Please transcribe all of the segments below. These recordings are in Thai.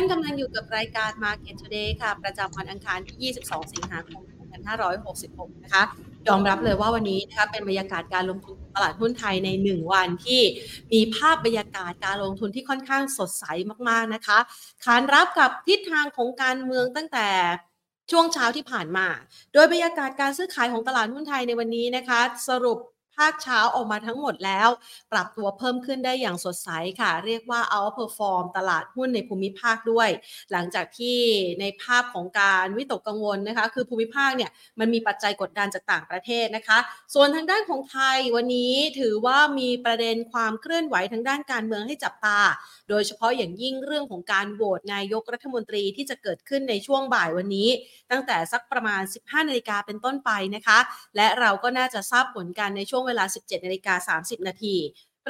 านกำลังอยู่กับรายการ Market Today ค่ะ ประจำวันอังคารที่ 22 สิงหาคม 2566 นะคะ ยอมรับเลยว่าวันนี้นะคะเป็นบรรยากาศการลงทุนตลาดหุ้นไทยใน 1 วันที่มีภาพบรรยากาศการลงทุนที่ค่อนข้างสดใสมากๆนะคะ ขานรับกับทิศทางของการเมืองตั้งแต่ช่วงเช้าที่ผ่านมา โดยบรรยากาศการซื้อขายของตลาดหุ้นไทยในวันนี้นะคะ สรุปาคเช้าออกมาทั้งหมดแล้ว ปรับตัวเพิ่มขึ้นได้อย่างสดใสค่ะ เรียกว่า outperform ตลาดหุ้นในภูมิภาคด้วย หลังจากที่ในภาพของการวิตกกังวลนะคะ คือภูมิภาคเนี่ยมันมีปัจจัยกดดันจากต่างประเทศนะคะ ส่วนทางด้านของไทยวันนี้ถือว่ามีประเด็นความเคลื่อนไหวทางด้านการเมืองให้จับตา โดยเฉพาะอย่างยิ่งเรื่องของการโหวตนายกรัฐมนตรีที่จะเกิดขึ้นในช่วงบ่ายวันนี้ ตั้งแต่สักประมาณ 15นาฬิกาเป็นต้นไปนะคะ และเราก็น่าจะทราบผลกันในช่วงเวลา 17นาฬิกา30 นาที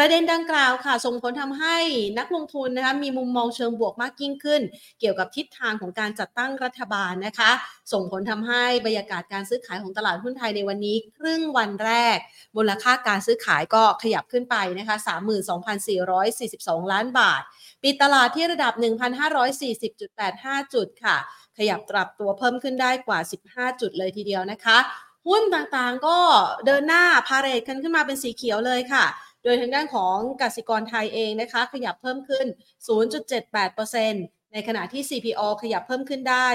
ประเด็นดังกล่าวค่ะ ส่งผลทำให้นักลงทุนนะคะมีมุมมองเชิงบวกมากยิ่งขึ้น เกี่ยวกับทิศทางของการจัดตั้งรัฐบาลนะคะ ส่งผลทำให้บรรยากาศการซื้อขายของตลาดหุ้นไทยในวันนี้ ครึ่งวันแรก มูลค่าการซื้อขายก็ขยับขึ้นไปนะคะ 32,442 ล้านบาท ปิดตลาดที่ระดับ 1,540.85 จุดค่ะ ขยับปรับตัวเพิ่มขึ้นได้กว่า 15 จุดเลยทีเดียวนะคะ หุ้นต่างๆก็เดินหน้าพาเรทกันขึ้นมาเป็นสีเขียวเลยค่ะ โดยทางด้านของกสิกรไทยเองนะคะ ขยับเพิ่มขึ้น 0.78%ในขณะที่ CPO ขยับเพิ่มขึ้นได้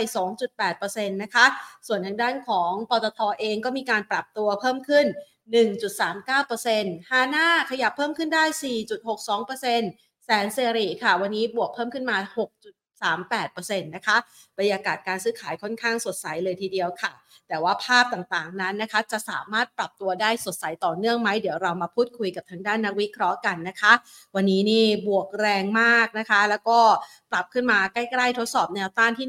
2.8%นะคะ ส่วนทางด้านของปตทเองก็มีการปรับตัวเพิ่มขึ้น 1.39%ฮาน่าขยับเพิ่มขึ้นได้ 4.62%แสนเซรีค่ะ วันนี้บวกเพิ่มขึ้นมา 38%นะคะบรรยากาศการซื้อขายค่อนข้างสดใสเลยทีเดียวค่ะ แต่ว่าภาพต่างๆนั้นนะคะ จะสามารถปรับตัวได้สดใสต่อเนื่องไหมเดี๋ยวเรามาพูดคุยกับทางด้านนักวิเคราะห์กันนะคะ วันนี้นี่บวกแรงมากนะคะ แล้วก็ปรับขึ้นมาใกล้ๆ ทดสอบแนวต้านที่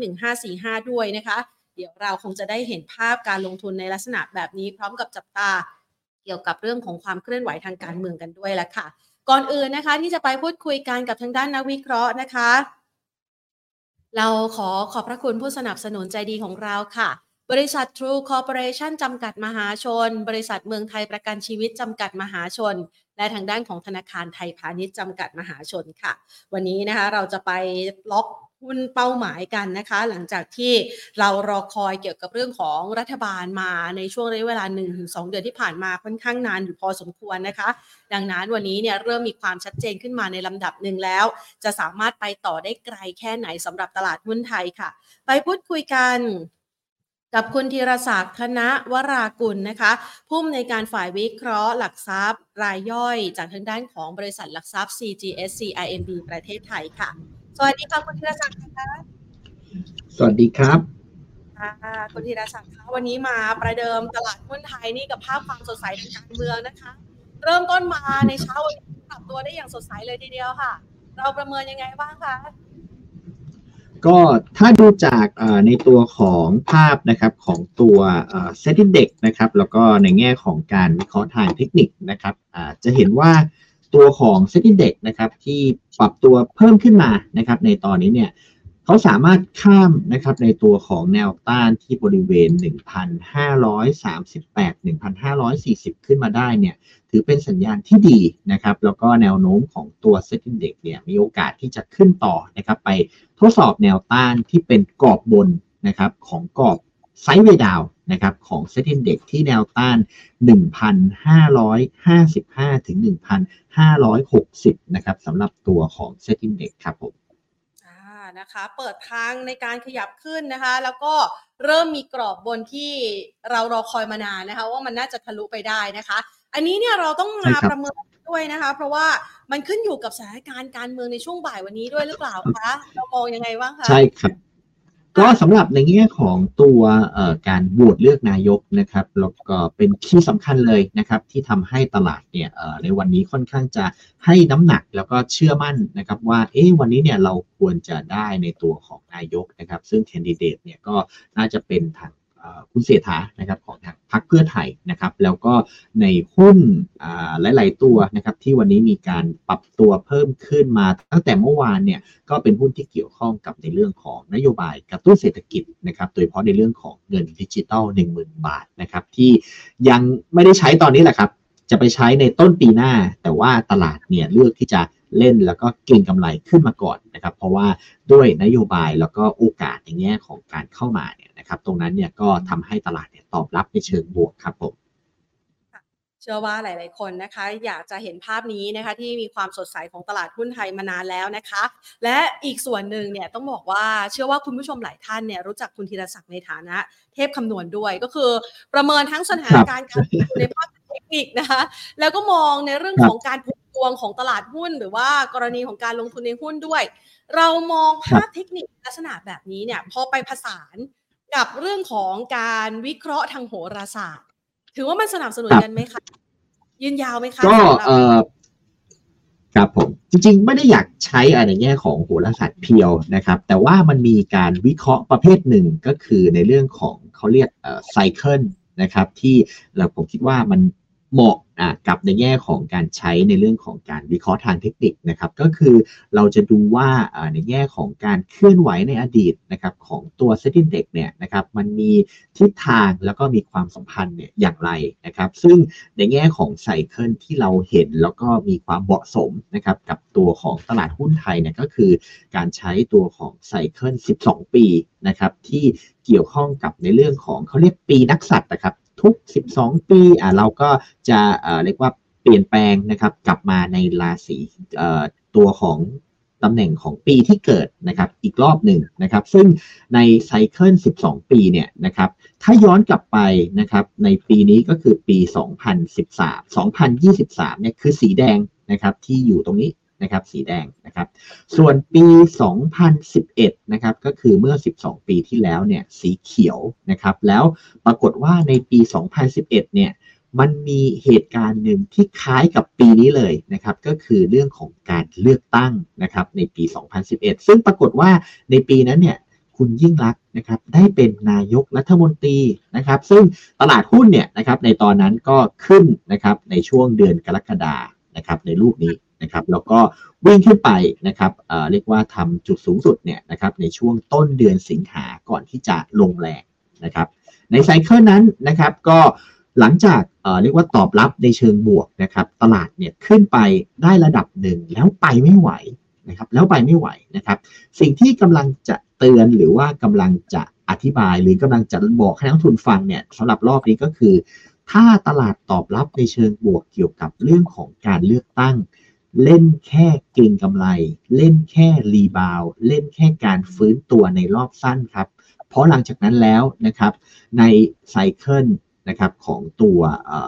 1545 ด้วยนะคะ เดี๋ยวเราคงจะได้เห็นภาพการลงทุนในลักษณะแบบนี้ พร้อมกับจับตาเกี่ยวกับเรื่องของความเคลื่อนไหวทางการเมืองกันด้วยละค่ะ ก่อนอื่นนะคะที่จะไปพูดคุยกันกับทางด้านนักวิเคราะห์นะคะ เราขอขอบพระคุณผู้สนับสนุนใจดีของเราค่ะ บริษัท True Corporation จำกัดมหาชน บริษัทเมืองไทยประกันชีวิตจำกัดมหาชน และทางด้านของธนาคารไทยพาณิชย์จำกัดมหาชนค่ะ วันนี้นะคะเราจะไปล็อก หุ้นเป้าหมายกันนะคะ หลังจากที่เรารอคอยเกี่ยวกับเรื่องของรัฐบาลมาในช่วงระยะเวลา 1-2 เดือนที่ผ่านมาค่อนข้างนานอยู่พอสมควรนะคะ ดังนั้นวันนี้เนี่ยเริ่มมีความชัดเจนขึ้นมาในลำดับหนึ่งแล้ว จะสามารถไปต่อได้ไกลแค่ไหนสำหรับตลาดหุ้นไทยค่ะ ไปพูดคุยกันกับคุณธีรศักดิ์ธนวรากุลนะคะผู้อำนวยการฝ่ายวิเคราะห์หลักทรัพย์ รายย่อยจากทางด้านของบริษัทหลักทรัพย์ CGS CIMB ประเทศไทยค่ะ สวัสดีค่ะคุณธีรศักดิ์นะคะสวัสดีครับค่ะคุณธีรศักดิ์คะวันนี้มาประเดิมตลาดหุ้นไทยนี่กับภาพความสดใสทางการเมืองนะคะ เริ่มต้นมาในเช้าวันนี้ปรับตัวได้อย่างสดใสเลยทีเดียวค่ะ เราประเมินยังไงบ้างคะก็ถ้าดูจากเอ่อในตัวของภาพนะครับของตัว SET Index นะครับแล้วก็ในแง่ของการวิเคราะห์ทางเทคนิคนะครับอ่าจะเห็นว่า ตัวของ SET Index นะครับที่ปรับตัวเพิ่มขึ้นมานะครับในตอนนี้เนี่ยเขาสามารถข้ามนะครับในตัวของแนวต้านที่บริเวณ 1,538 1,540 ขึ้นมาได้เนี่ยถือเป็นสัญญาณที่ดีนะครับแล้วก็แนวโน้มของตัว SET Index เนี่ยมีโอกาสที่จะขึ้นต่อนะครับไปทดสอบแนวต้านที่เป็นกรอบบนนะครับของกรอบ sideway down นะครับของ SET Index ที่แนวต้าน 1,555 ถึง 1,560 นะครับสำหรับตัวของเซ็ตอินเด็กครับผมอ่านะคะเปิดทางในการขยับขึ้นนะคะ แล้วก็เริ่มมีกรอบบนที่เรารอคอยมานานนะคะ ว่ามันน่าจะทะลุไปได้นะคะ อันนี้เนี่ยเราต้องใช่มาครับประเมินด้วยนะคะ เพราะว่ามันขึ้นอยู่กับสถานการณ์การเมืองในช่วงบ่ายวันนี้ด้วยหรือเปล่าคะเรามองยังไงบ้างคะใช่ครับ ก็สำหรับในแง่ของตัวการโหวตเลือกนายกนะครับแล้วก็เป็น key สำคัญเลยนะครับที่ทำให้ตลาดเนี่ยในวันนี้ค่อนข้างจะให้น้ำหนักแล้วก็เชื่อมั่นนะครับว่าเอ๊ะวันนี้เนี่ยเราควรจะได้ในตัวของนายกนะครับ ซึ่งแคนดิเดตเนี่ยก็น่าจะเป็นทาง คุณเศรษฐานะครับของทางพรรคเพื่อไทยนะครับ แล้วก็ในหุ้นหลาย ๆ ตัวนะครับที่วันนี้มีการปรับตัวเพิ่มขึ้นมาตั้งแต่เมื่อวานเนี่ยก็เป็นหุ้นที่เกี่ยวข้องกับในเรื่องของนโยบายกระตุ้นเศรษฐกิจนะครับโดยเฉพาะในเรื่องของเงินดิจิตอล10,000 บาทนะครับที่ยังไม่ได้ใช้ตอนนี้แหละครับจะไปใช้ในต้นปีหน้า แต่ว่าตลาดเนี่ยเลือกที่จะ เล่นแล้วก็เก่งกำไรขึ้นมาก่อนนะครับ เพราะว่าด้วยนโยบายแล้วก็โอกาสในแง่ของการเข้ามาเนี่ยนะครับ ตรงนั้นเนี่ยก็ทำให้ตลาดเนี่ยตอบรับในเชิงบวกครับผมเชื่อว่าหลาย ๆ คนนะคะ อยากจะเห็นภาพนี้นะคะ ที่มีความสดใสของตลาดหุ้นไทยมานานแล้วนะคะ และอีกส่วนหนึ่งเนี่ยต้องบอกว่าเชื่อว่าคุณผู้ชมหลายท่านเนี่ยรู้จักคุณธีรศักดิ์ในฐานะ เทพคำนวณด้วยก็คือ ประเมินทั้งสถานการณ์การลงทุนในภาคเทคนิคนะคะ แล้วก็มองในเรื่องของการผูก วงของตลาดหุ้น หรือว่ากรณีของการลงทุนในหุ้นด้วย เรามองภาพเทคนิคลักษณะแบบนี้เนี่ยพอไปผสานกับเรื่องของการวิเคราะห์ทางโหราศาสตร์ ถือว่ามันสนับสนุนกันไหมคะยืนยาวไหมคะก็เออครับผมจริงๆ ไม่ได้อยากใช้อะไรแง่ของโหราศาสตร์เพียวนะครับ แต่ว่ามันมีการวิเคราะห์ประเภทหนึ่งก็คือในเรื่องของเขาเรียกเอ่อไซเคิลนะครับ ที่เราผมคิดว่ามัน เหมาะกับในแง่ของการใช้ในเรื่องของการวิเคราะห์ทางเทคนิคนะครับ ก็คือเราจะดูว่าในแง่ของการเคลื่อนไหวในอดีตนะครับของตัวเซตินเด็กเนี่ยนะครับมันมีทิศทางแล้วก็มีความสัมพันธ์เนี่ยอย่างไรนะครับ ซึ่งในแง่ของไซเคิลที่เราเห็นแล้วก็มีความเหมาะสมนะครับกับตัวของตลาดหุ้นไทยเนี่ยก็คือการใช้ตัวของไซเคิล 12 ปีนะครับที่เกี่ยวข้องกับในเรื่องของเขาเรียกปีนักสัตว์นะครับ ทุก 12 ปี อ่าเราก็จะเอ่อเรียกว่าเปลี่ยนแปลงนะครับ กลับมาในราศีเอ่อตัวของตำแหน่งของปีที่เกิดนะครับ อีกรอบหนึ่งนะครับ ซึ่งในไซเคิล 12 ปีเนี่ยนะครับ ถ้าย้อนกลับไปนะครับ ในปีนี้ก็คือปี 2013 2023 เนี่ยคือสีแดงนะครับที่อยู่ตรงนี้ นะครับสีแดงนะครับส่วนปี 2011นะครับก็คือเมื่อ 12 ปีที่แล้วเนี่ยสีเขียวนะครับแล้วปรากฏว่าในปี 2011เนี่ยมันมีเหตุการณ์หนึ่งที่คล้ายกับปีนี้เลยนะครับก็คือเรื่องของการเลือกตั้งนะครับในปี 2011 ซึ่งปรากฏว่าในปีนั้นเนี่ยคุณยิ่งรักนะครับได้เป็นนายกรัฐมนตรีนะครับ ซึ่งตลาดหุ้นเนี่ยนะครับในตอนนั้นก็ขึ้นนะครับในช่วงเดือนกรกฎานะครับในรูปนี้ นะครับแล้วก็วิ่งขึ้นไปนะครับเเรียกว่าทำจุดสูงสุดเนี่ยนะครับในช่วงต้นเดือนสิงหาก่อนที่จะลงแรงนะครับในไซเคิลนั้นนะครับก็หลังจากเเรียกว่าตอบรับในเชิงบวกนะครับตลาดเนี่ยขึ้นไปได้ระดับหนึ่งแล้วไปไม่ไหวนะครับแล้วไปไม่ไหวนะครับสิ่งที่กำลังจะเตือนหรือว่ากำลังจะอธิบายหรือกำลังจะบอกให้นักทุนฟังเนี่ยสำหรับรอบนี้ก็คือ ถ้าตลาดตอบรับในเชิงบวกเกี่ยวกับเรื่องของการเลือกตั้ง เล่นแค่เก็งกำไร เล่นแค่รีบาวเล่นแค่การฟื้นตัวในรอบสั้นครับ เพราะหลังจากนั้นแล้วนะครับในไซเคิลนะครับของตัว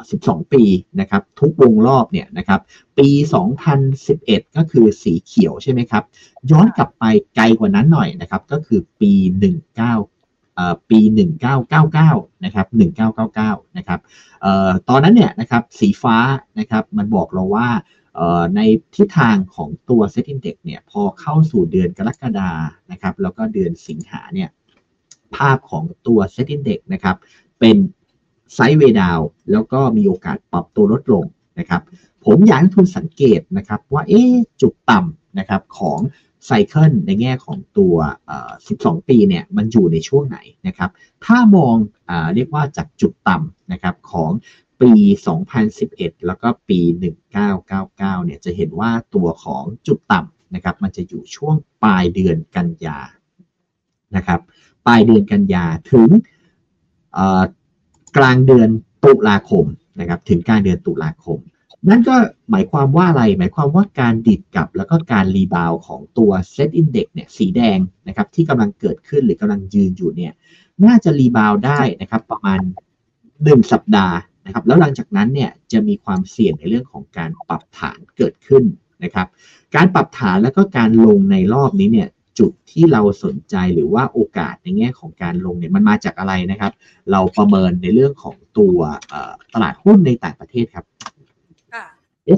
12 ปีนะครับทุกวงรอบเนี่ยนะครับปี 2011 ก็คือสีเขียวใช่ไหมครับ ย้อนกลับไปไกลกว่านั้นหน่อยนะครับก็คือปี 19ปี 1999นะครับ1999นะครับออตอนนั้นเนี่ยนะครับสีฟ้านะครับมันบอกเราว่า ในทิศทางของตัว Set Index เนี่ยพอเข้าสู่เดือนกรกฎานะครับแล้วก็เดือนสิงหาเนี่ยภาพของตัว Set Index นะครับเป็นไซด์เวดาวแล้วก็มีโอกาสปรับตัวลดลงนะครับผมอยากให้ทุนสังเกตนะครับว่าเอ๊จุดต่ำนะครับของไซเคิลในแง่ของตัว 12 ปีเนี่ยมันอยู่ในช่วงไหนนะครับ ถ้ามองอเรียกว่าจากจุดต่ำนะครับของ ปี 2011 แล้วก็ปี 1999 เนี่ยจะเห็นว่าตัวของจุดต่ำนะครับ มันจะอยู่ช่วงปลายเดือนกันยานะครับ ปลายเดือนกันยาถึงกลางเดือนตุลาคมนะครับถึงกลางเดือนตุลาคม นั่นก็หมายความว่าอะไร หมายความว่าการดีดกลับแล้วก็การ rebound ของตัว SET Index เนี่ยสีแดงนะครับที่กำลังเกิดขึ้นหรือกำลังยืนอยู่เนี่ยน่าจะ rebound ได้นะครับประมาณ 1 สัปดาห์ นะครับแล้วหลังจากนั้นเนี่ยจะมีความเสี่ยงในเรื่องของการปรับฐานเกิดขึ้นนะครับ การปรับฐานแล้วก็การลงในรอบนี้เนี่ยจุดที่เราสนใจหรือว่าโอกาสในแง่ของการลงเนี่ยมันมาจากอะไรนะครับ เราประเมินในเรื่องของตัวเอ่อตลาดหุ้นในต่างประเทศครับค่ะ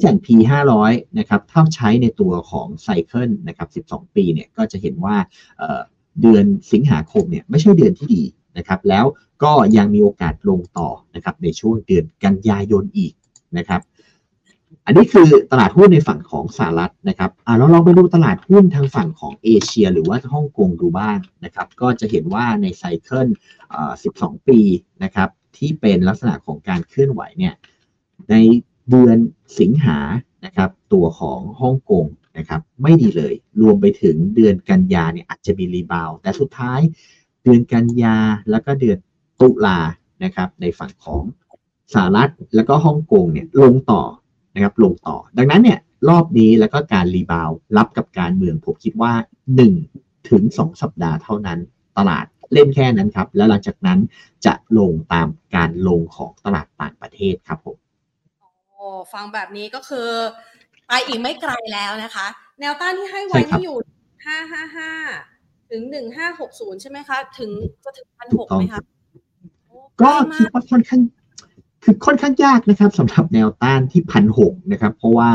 S&P 500 นะครับถ้าใช้ในตัวของไซเคิลนะครับ 12 ปีเนี่ยก็จะเห็นว่าเอ่อเดือนสิงหาคมเนี่ยไม่ใช่เดือนที่ดี นะครับแล้วก็ยังมีโอกาสลงต่อนะครับในช่วงเดือนกันยายนอีกนะครับอันนี้คือตลาดหุ้นในฝั่งของสหรัฐนะครับอ่าเราลองไปดูตลาดหุ้นทางฝั่งของเอเชีย หรือว่าฮ่องกงดูบ้างนะครับ ก็จะเห็นว่าในไซเคิลอ่อ12 ปีนะครับที่เป็นลักษณะของการเคลื่อนไหวเนี่ยในเดือนสิงหานะครับตัวของฮ่องกงนะครับไม่ดีเลย รวมไปถึงเดือนกันยาเนี่ยอาจจะมีรีบาว แต่สุดท้าย เดือนกันยาแล้วก็เดือนตุลานะครับ ในฝั่งของสหรัฐแล้วก็ฮ่องกงเนี่ยลงต่อนะครับลงต่อ ดังนั้นเนี่ยรอบนี้แล้วก็การรีบาวรับกับการเมืองผมคิดว่า 1 ถึง 2 สัปดาห์เท่านั้นตลาดเล่นแค่นั้นครับ แล้วหลังจากนั้นจะลงตามการลงของตลาดต่างประเทศครับผมโอ้ฟังแบบนี้ก็คือไปอีกไม่ไกลแล้วนะคะ แนวต้านที่ให้ไว้นี่อยู่ห้าห้าห้า ถึงหนึ่งห้าหกศูนย์ใช่ไหมคะ ถึงจะถึงพันหกไหมคะก็คิดว่าค่อนข้างคือค่อนข้างยากนะครับสำหรับแนวต้านที่พันหกนะครับ เพราะว่า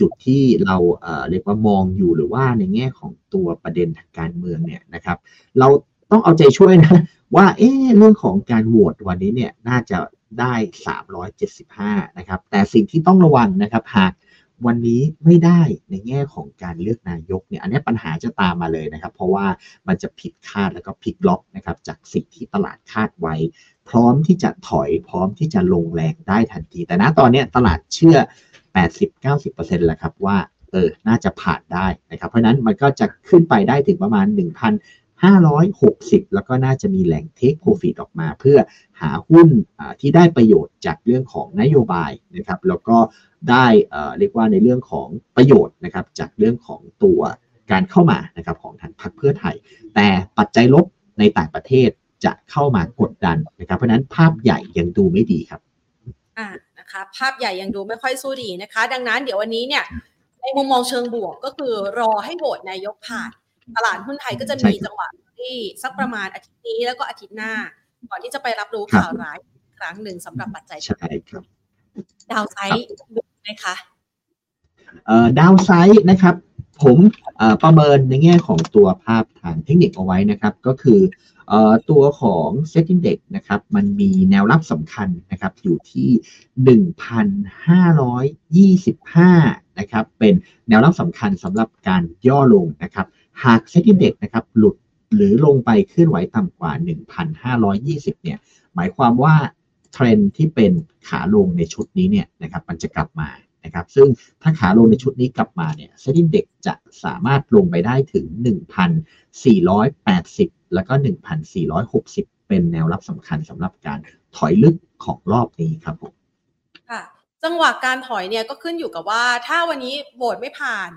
จุดที่เราเรียกว่ามองอยู่หรือว่าในแง่ของตัวประเด็นทางการเมืองเนี่ยนะครับ เราต้องเอาใจช่วยนะ ว่าเอ๊เรื่องของการโหวตวันนี้เนี่ยน่าจะได้ 375 นะครับ แต่สิ่งที่ต้องระวังนะครับหาก วันนี้ไม่ได้ในแง่ของการเลือกนายกเนี่ยอันนี้ปัญหาจะตามมาเลยนะครับ เพราะว่ามันจะผิดคาดแล้วก็ผิดล็อกนะครับจากสิ่งที่ตลาดคาดไว้ พร้อมที่จะถอยพร้อมที่จะลงแรงได้ทันที แต่ณตอนนี้ตลาดเชื่อ 80-90%แล้วครับว่าเออน่าจะผ่านได้นะครับ เพราะนั้นมันก็จะขึ้นไปได้ถึงประมาณ 1,560 แล้วก็น่าจะมีแหล่งเทคโปรฟิตออกมา เพื่อหาหุ้นที่ได้ประโยชน์จากเรื่องของนโยบายนะครับ แล้วก็ ได้เรียกว่าในเรื่องของประโยชน์นะครับจากเรื่องของตัวการเข้ามานะครับของทางพรรคเพื่อไทย แต่ปัจจัยลบในต่างประเทศจะเข้ามากดดันนะครับเพราะนั้นภาพใหญ่ยังดูไม่ดีครับอ่านะคะภาพใหญ่ยังดูไม่ค่อยสู้ดีนะคะ ดังนั้นเดี๋ยววันนี้เนี่ยในมุมมองเชิงบวกก็คือรอให้โหวตนายกผ่านตลาดหุ้นไทยก็จะมีจังหวะที่สักประมาณอาทิตย์นี้แล้วก็อาทิตย์หน้า ก่อนที่จะไปรับรู้ข่าวร้ายครั้งหนึ่งสำหรับปัจจัยใช่ครับ downside ดู ไหมคะเอ่อ downside นะครับ ผมประเมินในแง่ของตัวภาพทางเทคนิคเอาไว้นะครับ ก็คือตัวของ SET Index นะครับ มันมีแนวรับสำคัญนะครับ อยู่ที่ 1,525 นะครับ เป็นแนวรับสำคัญสำหรับการย่อลงนะครับ หาก SET Index นะครับ หลุดหรือลงไปเคลื่อนไหวต่ำกว่า 1,520 เนี่ย หมายความว่า เทรนที่เป็นขาลงในชุดนี้เนี่ยนะครับมันจะกลับมานะครับซึ่งถ้าขาลงในชุดนี้กลับมาเนี่ย SET Index จะสามารถลงไปได้ถึง 1,480 แล้วก็ 1,460 เป็นแนวรับสำคัญสำหรับการถอยลึกของรอบนี้ครับผมค่ะจังหวะการถอยเนี่ยก็ขึ้นอยู่กับว่าถ้าวันนี้โหวตไม่ผ่าน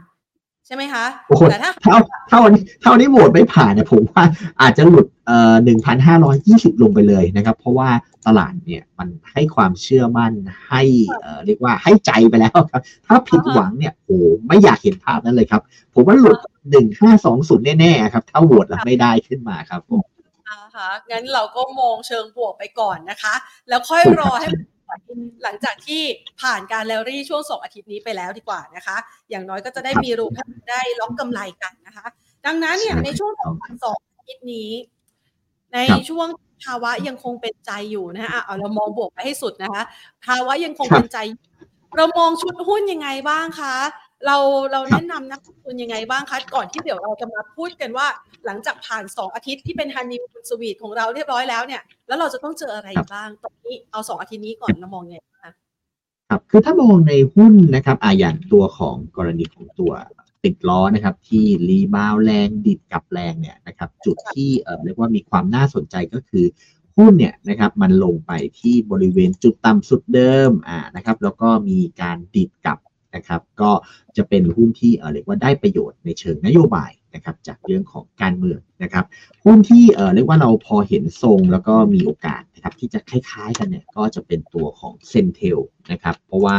ใช่ไหมคะแต่ถ้าถ้าถ้าวันนี้ถ้าวันนี้โหวตไม่ผ่านเนี่ยผมว่าอาจจะหลุดเอ่อหนึ่งพันห้าร้อยยี่สิบลงไปเลยนะครับ เพราะว่า ตลาดเนี่ยมันให้ความเชื่อมั่นให้เอ่อเรียกว่าให้ใจไปแล้วครับ ถ้าผิดหวังเนี่ยโอ้ไม่อยากเห็นภาพนั้นเลยครับ ผมว่าหลุดหนึ่งห้าสองศูนย์แน่ๆครับ ถ้าโหวตแล้วไม่ได้ขึ้นมาครับผมนะคะงั้นเราก็มองเชิงบวกไปก่อนนะคะ แล้วค่อยรอให้หลังจากที่ผ่านการแลรี่ช่วงสองอาทิตย์นี้ไปแล้วดีกว่านะคะ อย่างน้อยก็จะได้มีรูปได้ล็อกกำไรกันนะคะ ดังนั้นเนี่ยในช่วงสองอาทิตย์นี้ ในช่วง ภาวะยังคงเป็นใจอยู่นะฮะเอาเรามองบวกไปให้สุดนะคะภาวะยังคงเป็นใจ เรามองชุดหุ้นยังไงบ้างคะเราเราแนะนำนักลงทุนยังไงบ้างคะ ก่อนที่เดี๋ยวเราจะมาพูดกันว่า หลังจากผ่านสองอาทิตย์ที่เป็นฮันนีมูนสวีทของเราเรียบร้อยแล้วเนี่ย แล้วเราจะต้องเจออะไรบ้างตอนนี้เอาสองอาทิตย์นี้ก่อนเรามองไงคะครับคือถ้ามองในหุ้นนะครับอาอย่างตัวของกรณีของตัว ติดล้อนะครับ ที่รีบาวแรงดิดกับแรงเนี่ยนะครับ จุดที่เรียกว่ามีความน่าสนใจก็คือหุ้นเนี่ยนะครับมันลงไปที่บริเวณจุดต่ำสุดเดิมอ่านะครับ แล้วก็มีการดิดกับ นะครับ ก็จะเป็นหุ้นที่เรียกว่าได้ประโยชน์ในเชิงนโยบายนะครับจากเรื่องของการเมืองนะครับหุ้นที่เรียกว่าเราพอเห็นทรง แล้วก็มีโอกาสนะครับที่จะคล้ายๆกันเนี่ยก็จะเป็นตัวของ CENTEL นะครับเพราะว่า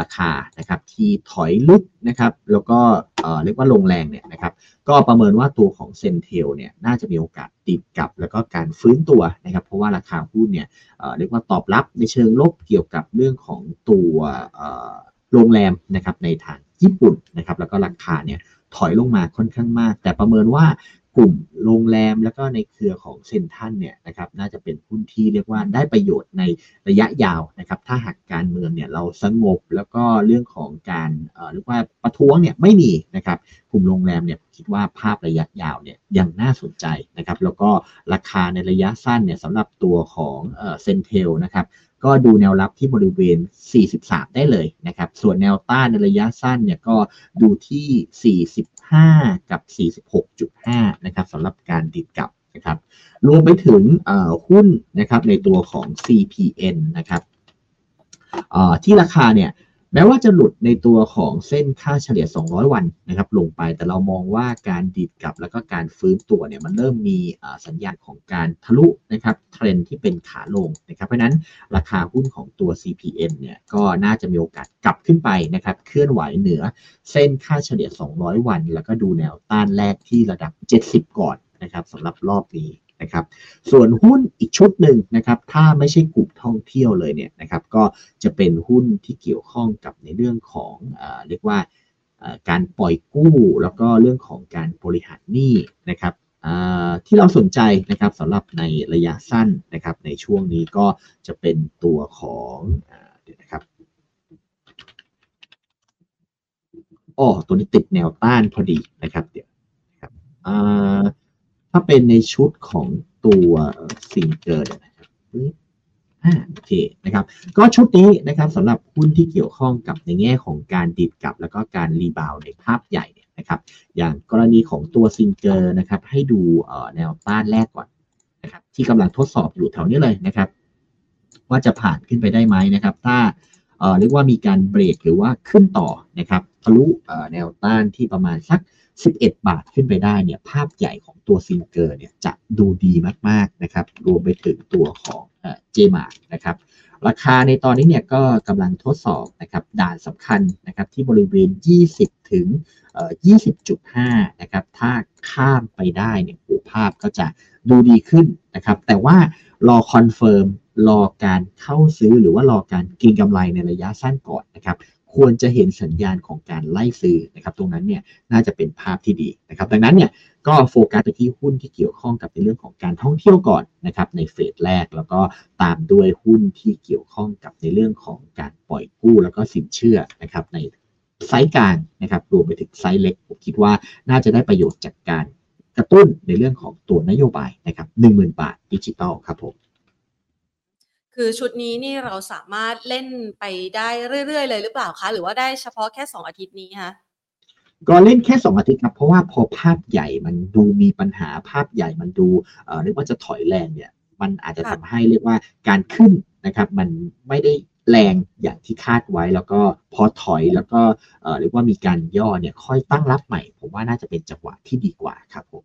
ราคานะครับที่ถอยลึกนะครับแล้วก็เรียกว่าลงแรงเนี่ยนะครับก็ประเมินว่าตัวของ CENTEL เนี่ยน่าจะมีโอกาสดีดกลับ แล้วก็การฟื้นตัวนะครับเพราะว่าราคาหุ้นเนี่ยเรียกว่าตอบรับในเชิงลบเกี่ยวกับเรื่องของตัว โรงแรมนะครับในทางญี่ปุ่นนะครับแล้วก็ราคาเนี่ยถอยลงมาค่อนข้างมาก แต่ประเมินว่ากลุ่มโรงแรมแล้วก็ในเครือของเซ็นทันเนี่ยนะครับน่าจะเป็นหุ้นที่เรียกว่าได้ประโยชน์ในระยะยาวนะครับถ้าหากการเมืองเนี่ยเราสงบแล้วก็เรื่องของการเรียกว่าประท้วงเนี่ยไม่มีนะครับกลุ่มโรงแรมเนี่ยคิดว่าภาพระยะยาวเนี่ยยังน่าสนใจนะครับแล้วก็ราคาในระยะสั้นเนี่ยสำหรับตัวของเซนเทลนะครับ ก็ดูแนวรับที่บริเวณ 43 ได้เลยนะครับ ส่วนแนวต้านในระยะสั้นเนี่ยก็ดูที่ 45 กับ 46.5 นะครับสำหรับการดิดกลับนะครับ รวมไปถึงหุ้นนะครับในตัวของ CPN นะครับที่ราคาเนี่ย แม้ว่าจะหลุดในตัวของเส้นค่าเฉลี่ย 200 วันนะครับ ลงไปแต่เรามองว่าการดีดกลับแล้วก็การฟื้นตัวเนี่ยมันเริ่มมีสัญญาณของการทะลุนะครับเทรนที่เป็นขาลงนะครับ เพราะนั้นราคาหุ้นของตัว CPN เนี่ยก็น่าจะมีโอกาสกลับขึ้นไปนะครับ เคลื่อนไหวเหนือเส้นค่าเฉลี่ย 200 วัน แล้วก็ดูแนวต้านแรกที่ระดับ 70 ก่อนนะครับสำหรับรอบนี้ นะครับ ส่วนหุ้นอีกชุดหนึ่งนะครับ ถ้าไม่ใช่กลุ่มท่องเที่ยวเลยเนี่ยนะครับ ก็จะเป็นหุ้นที่เกี่ยวข้องกับในเรื่องของเอเรียกว่าการปล่อยกู้แล้วก็เรื่องของการบริหารหนี้นะครับที่เราสนใจนะครับสำหรับในระยะสั้นนะครับในช่วงนี้ก็จะเป็นตัวของเดี๋ยวนะครับอ๋อตัวนี้ติดแนวต้านพอดีนะครับเดี๋ยวครับ ถ้าเป็นในชุดของตัว SINGER นะครับอ่าโอเคนะครับก็ชุดนี้นะครับสำหรับหุ้นที่เกี่ยวข้องกับในแง่ของการดีดกลับ แล้วก็การ rebound ในภาพใหญ่นะครับ อย่างกรณีของตัว SINGER นะครับ ให้ดูแนวต้านแรกก่อนนะครับ ที่กำลังทดสอบอยู่แถวนี้เลยนะครับ ว่าจะผ่านขึ้นไปได้ไหมนะครับ ถ้า เรียกว่ามีการเบรกหรือว่าขึ้นต่อนะครับทะลุแนวต้านที่ประมาณสัก 11 บาทขึ้นไปได้เนี่ยภาพใหญ่ของตัว SINGER เนี่ยจะดูดีมากๆนะครับรวมไปถึงตัวของ JMART นะครับ ราคาในตอนนี้เนี่ยก็กำลังทดสอบนะครับด่านสำคัญนะครับที่บริเวณ 20 ถึง 20.5 นะครับถ้าข้ามไปได้เนี่ยภาพก็จะดูดีขึ้นนะครับ แต่ว่ารอ confirm รอการเข้าซื้อหรือว่ารอการกินกำไรในระยะสั้นก่อนนะครับ ควรจะเห็นสัญญาณของการไล่ซื้อนะครับตรงนั้นเนี่ยน่าจะเป็นภาพที่ดีนะครับดังนั้นเนี่ยก็โฟกัสไปที่หุ้นที่เกี่ยวข้องกับในเรื่องของการท่องเที่ยวก่อนนะครับใน phase แรกแล้วก็ตามด้วยหุ้นที่เกี่ยวข้องกับในเรื่องของการปล่อยกู้แล้วก็สินเชื่อนะครับในไซส์กลางนะครับรวมไปถึงไซส์เล็กผมคิดว่าน่าจะได้ประโยชน์จากการกระตุ้นในเรื่องของตัวนโยบายนะครับหนึ่งหมื่นบาทดิจิตอลครับผม คือชุดนี้นี่เราสามารถเล่นไปได้เรื่อยๆ เลยหรือเปล่าคะ หรือว่าได้เฉพาะแค่สองอาทิตย์นี้คะก็เล่นแค่สองอาทิตย์ครับ เพราะว่าพอภาพใหญ่มันดูมีปัญหาภาพใหญ่มันดูเอ่อเรียกว่าจะถอยแรงเนี่ย มันอาจจะทำให้เรียกว่าการขึ้นนะครับ มันไม่ได้แรงอย่างที่คาดไว้แล้วก็พอถอยแล้วก็เอ่อเรียกว่ามีการย่อเนี่ยค่อยตั้งรับใหม่ ผมว่าน่าจะเป็นจังหวะที่ดีกว่าครับผม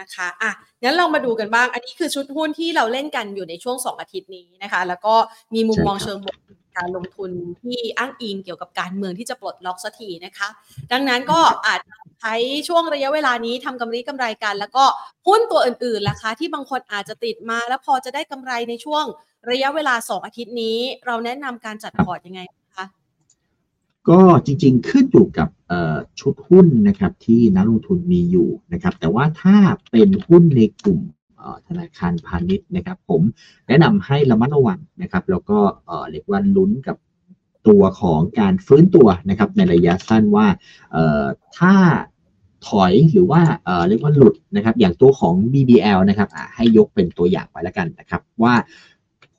นะคะอะงั้นเรามาดูกันบ้าง อันนี้คือชุดหุ้นที่เราเล่นกันอยู่ในช่วง 2 อาทิตย์นี้นะคะ แล้วก็มีมุมมองเชิงบวกการลงทุนที่อ้างอิงเกี่ยวกับการเมืองที่จะปลดล็อกสักทีนะคะ ดังนั้นก็อาจใช้ช่วงระยะเวลานี้ทำกำไรกำไรกัน แล้วก็หุ้นตัวอื่นๆล่ะคะที่บางคนอาจจะติดมาแล้วพอจะได้กำไรในช่วงระยะเวลา 2 อาทิตย์นี้ เราแนะนำการจัดพอร์ตยังไง ก็จริงๆขึ้นอยู่กับชุดหุ้นนะครับที่นักลงทุนมีอยู่นะครับ แต่ว่าถ้าเป็นหุ้นในกลุ่มธนาคารพาณิชย์นะครับ ผมแนะนำให้ระมัดระวังนะครับ แล้วก็เรียกว่าลุ้นกับตัวของการฟื้นตัวนะครับ ในระยะสั้นว่าถ้าถอยหรือว่าเรียกว่าหลุดนะครับ อย่างตัวของ BBL นะครับให้ยกเป็นตัวอย่างไปแล้วกันนะครับ ว่า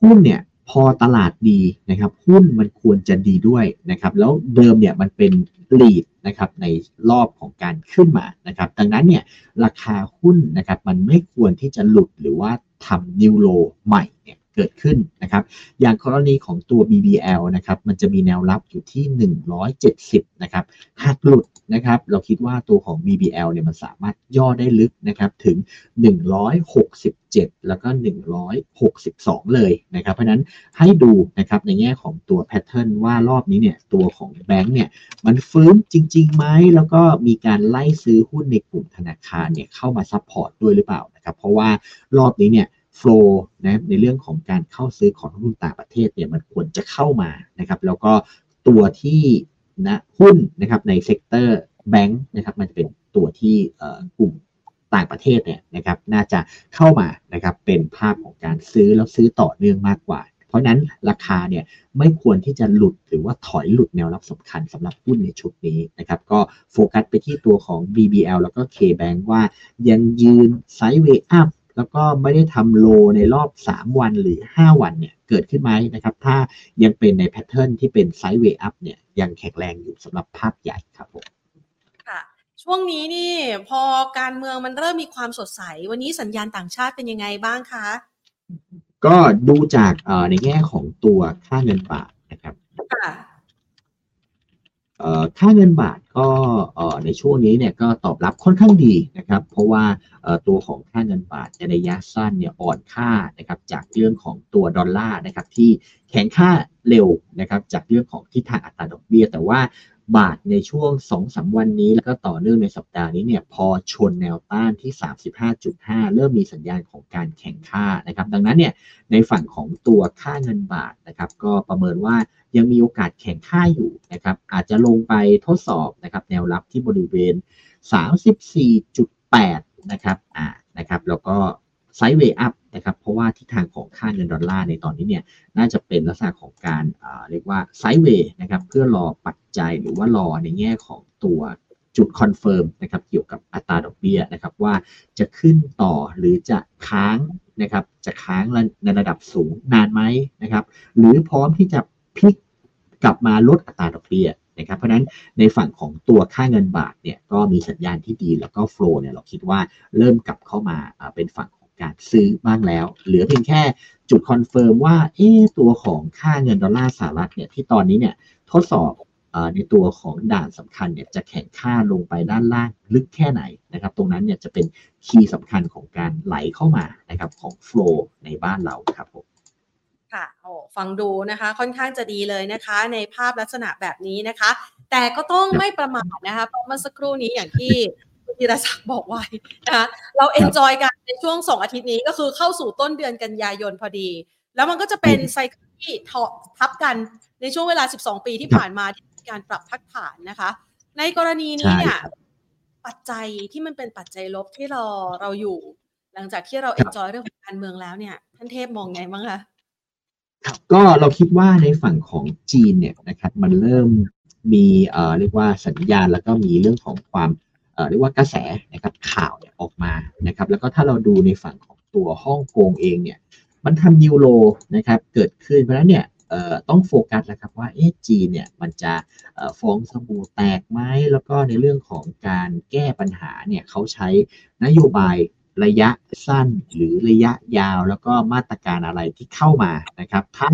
หุ้นเนี่ย พอตลาดดีนะครับหุ้นมันควรจะดีด้วยนะครับแล้วเดิมเนี่ยมันเป็นลีดนะครับในรอบของการขึ้นมานะครับดังนั้นเนี่ยราคาหุ้นนะครับมันไม่ควรที่จะหลุดหรือว่าทำ new low ใหม่เนี่ย เกิดขึ้นนะครับ อย่างกรณีของตัว BBL นะครับมันจะมีแนวรับอยู่ที่ 170 นะครับ หากหลุดนะครับเราคิดว่าตัวของ BBL เนี่ยมันสามารถย่อได้ลึกนะครับถึง 167 แล้วก็ 162 เลยนะครับ เพราะนั้นให้ดูนะครับในแง่ของตัว pattern ว่ารอบนี้เนี่ยตัวของแบงก์เนี่ยมันฟื้นจริงๆไหมแล้วก็มีการไล่ซื้อหุ้นในกลุ่มธนาคารเนี่ยเข้ามา support ด้วยหรือเปล่านะครับ เพราะว่ารอบนี้เนี่ย flow นะในเรื่องของการเข้าซื้อของทุนต่างประเทศเนี่ยมันควรจะเข้ามานะครับแล้วก็ตัวที่นะหุ้นนะครับใน sector แบงค์นะครับมันเป็นตัวที่กลุ่มต่างประเทศเนี่ยนะครับน่าจะเข้ามานะครับเป็นภาพของการซื้อแล้วซื้อต่อเนื่องมากกว่า เพราะนั้นราคาเนี่ยไม่ควรที่จะหลุดหรือว่าถอยหลุดแนวรับสำคัญสำหรับหุ้นในชุดนี้นะครับก็โฟกัสไปที่ตัวของ BBL แล้วก็ KBank ว่ายังยืน sideway up แล้วก็ไม่ได้ทำ low ในรอบ 3 วันหรือ 5 วันเนี่ยเกิดขึ้นไหมนะครับ ถ้ายังเป็นใน pattern ที่เป็น sideway up เนี่ยยังแข็งแรงอยู่สำหรับภาพใหญ่ครับผมค่ะช่วงนี้นี่พอการเมืองมันเริ่มมีความสดใส วันนี้สัญญาณต่างชาติเป็นยังไงบ้างคะ ก็ดูจากเอ่อในแง่ของตัวค่าเงินบาทนะครับ ค่าเงินบาทก็ในช่วงนี้เนี่ยก็ตอบรับค่อนข้างดีนะครับ เพราะว่าตัวของค่าเงินบาทในระยะสั้นเนี่ยอ่อนค่านะครับจากเรื่องของตัวดอลลาร์นะครับที่แข็งค่าเร็วนะครับจากเรื่องของทิศทางอัตราดอกเบี้ยแต่ว่า บาทในช่วง2อสวันนี้ แล้วก็ต่อเนื่องในสัปดาห์นี้เนี่ยพอชนแนวต้านที่ 35.5 เริ่มมีสัญญาณของการแข่งค่านะครับดังนั้นเนี่ยในฝั่งของตัวค่าเงินบาทนะครับก็ประเมินว่ายังมีโอกาสแข็งค่าอยู่นะครับอาจจะลงไปทดสอบนะครับแนวรับที่บริเวณ 34.8 นะครับอ่านะครับแล้วก็ sideway up นะครับเพราะว่าทิศทางของค่าเงินดอลลาร์ในตอนนี้เนี่ยน่าจะเป็นลักษณะของการเรียกว่า sideway นะครับเพื่อรอปัจจัยหรือว่ารอในแง่ของตัวจุด confirm นะครับเกี่ยวกับอัตราดอกเบี้ยนะครับว่าจะขึ้นต่อหรือจะค้างนะครับจะค้างในระดับสูงนานไหมนะครับหรือพร้อมที่จะพลิกกลับมาลดอัตราดอกเบี้ยนะครับเพราะนั้นในฝั่งของตัวค่าเงินบาทเนี่ยก็มีสัญญาณที่ดีแล้วก็ flow เนี่ยเราคิดว่าเริ่มกลับเข้ามาเป็นฝั่ง การซื้อบ้างแล้ว เหลือเพียงแค่จุด confirm ว่าเอ๊ตัวของค่าเงินดอลลาร์สหรัฐเนี่ยที่ตอนนี้เนี่ยทดสอบในตัวของด่านสำคัญเนี่ยจะแข็งค่าลงไปด้านล่างลึกแค่ไหนนะครับ ตรงนั้นเนี่ยจะเป็น key สำคัญของการไหลเข้ามานะครับของ flow ในบ้านเราครับผมค่ะโอ้ฟังดูนะคะ ค่อนข้างจะดีเลยนะคะ ในภาพลักษณะแบบนี้นะคะ แต่ก็ต้องไม่ประมาทนะคะเพราะเมื่อสักครู่นี้อย่างที่ ธีรศักดิ์บอกไว้นะคะเรา enjoy กันในช่วงสองอาทิตย์นี้ก็คือเข้าสู่ต้นเดือนกันยายนพอดี แล้วมันก็จะเป็น cycle ที่ทับกันในช่วงเวลา 12 ปีที่ผ่านมาที่มีการปรับพักฐานนะคะ ในกรณีนี้เนี่ยใช่ครับปัจจัยที่มันเป็นปัจจัยลบที่เราเราอยู่ หลังจากที่เราเอนจอยเรื่องของการเมืองแล้วเนี่ย ท่านเทพมองไงบ้างคะครับก็เราคิดว่าในฝั่งของจีนเนี่ยนะครับมันเริ่มมีเอ่อเรียกว่าสัญญาณแล้วก็มีเรื่องของความ เอ่อเรียกว่ากระแสนะครับข่าวเนี่ยออกมานะครับแล้วก็ถ้าเราดูในฝั่งของตัวฮ่องกงเองเนี่ยมันทำนิวโรนะครับเกิดขึ้นเพราะฉะนั้นเนี่ยต้องโฟกัสแล้วครับว่าเอ๊จีนเนี่ยมันจะฟองสบู่แตกไหมแล้วก็ในเรื่องของการแก้ปัญหาเนี่ยเขาใช้นโยบายระยะสั้นหรือระยะยาว แล้วก็มาตรการอะไรที่เข้ามานะครับถ้า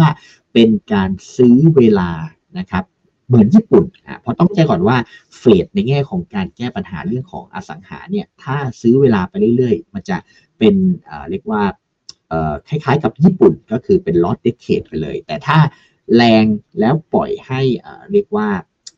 เป็นการซื้อเวลานะครับ เหมือนญี่ปุ่นอะเพราะต้องเข้าใจก่อนว่าเฟดในแง่ของการแก้ปัญหาเรื่องของอสังหาเนี่ยถ้าซื้อเวลาไปเรื่อยๆ มันจะเป็นเอ่อเรียกว่าเอ่อคล้ายๆ กับญี่ปุ่นก็คือเป็นลอตเด c a d e ไปเลย แต่ถ้าแรงแล้วปล่อยให้เอ่อเรียกว่า